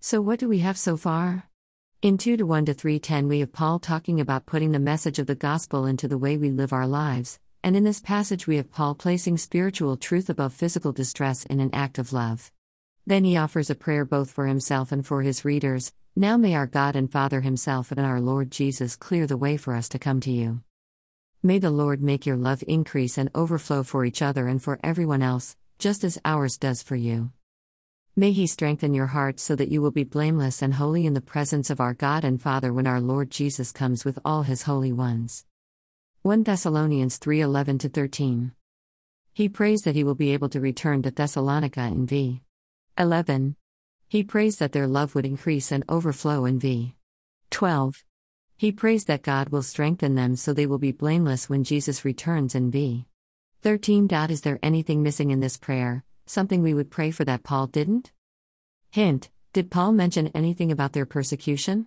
So, what do we have so far? In 2 to 1 to 310, we have Paul talking about putting the message of the gospel into the way we live our lives, and in this passage, we have Paul placing spiritual truth above physical distress in an act of love. Then he offers a prayer both for himself and for his readers. Now may our God and Father Himself and our Lord Jesus clear the way for us to come to you. May the Lord make your love increase and overflow for each other and for everyone else, just as ours does for you. May He strengthen your hearts so that you will be blameless and holy in the presence of our God and Father when our Lord Jesus comes with all His holy ones. 1 Thessalonians 3 11 13. He prays that he will be able to return to Thessalonica in v. 11. He prays that their love would increase and overflow in v. 12. He prays that God will strengthen them so they will be blameless when Jesus returns in v. 13. Is there anything missing in this prayer, something we would pray for that Paul didn't? Hint Did Paul mention anything about their persecution?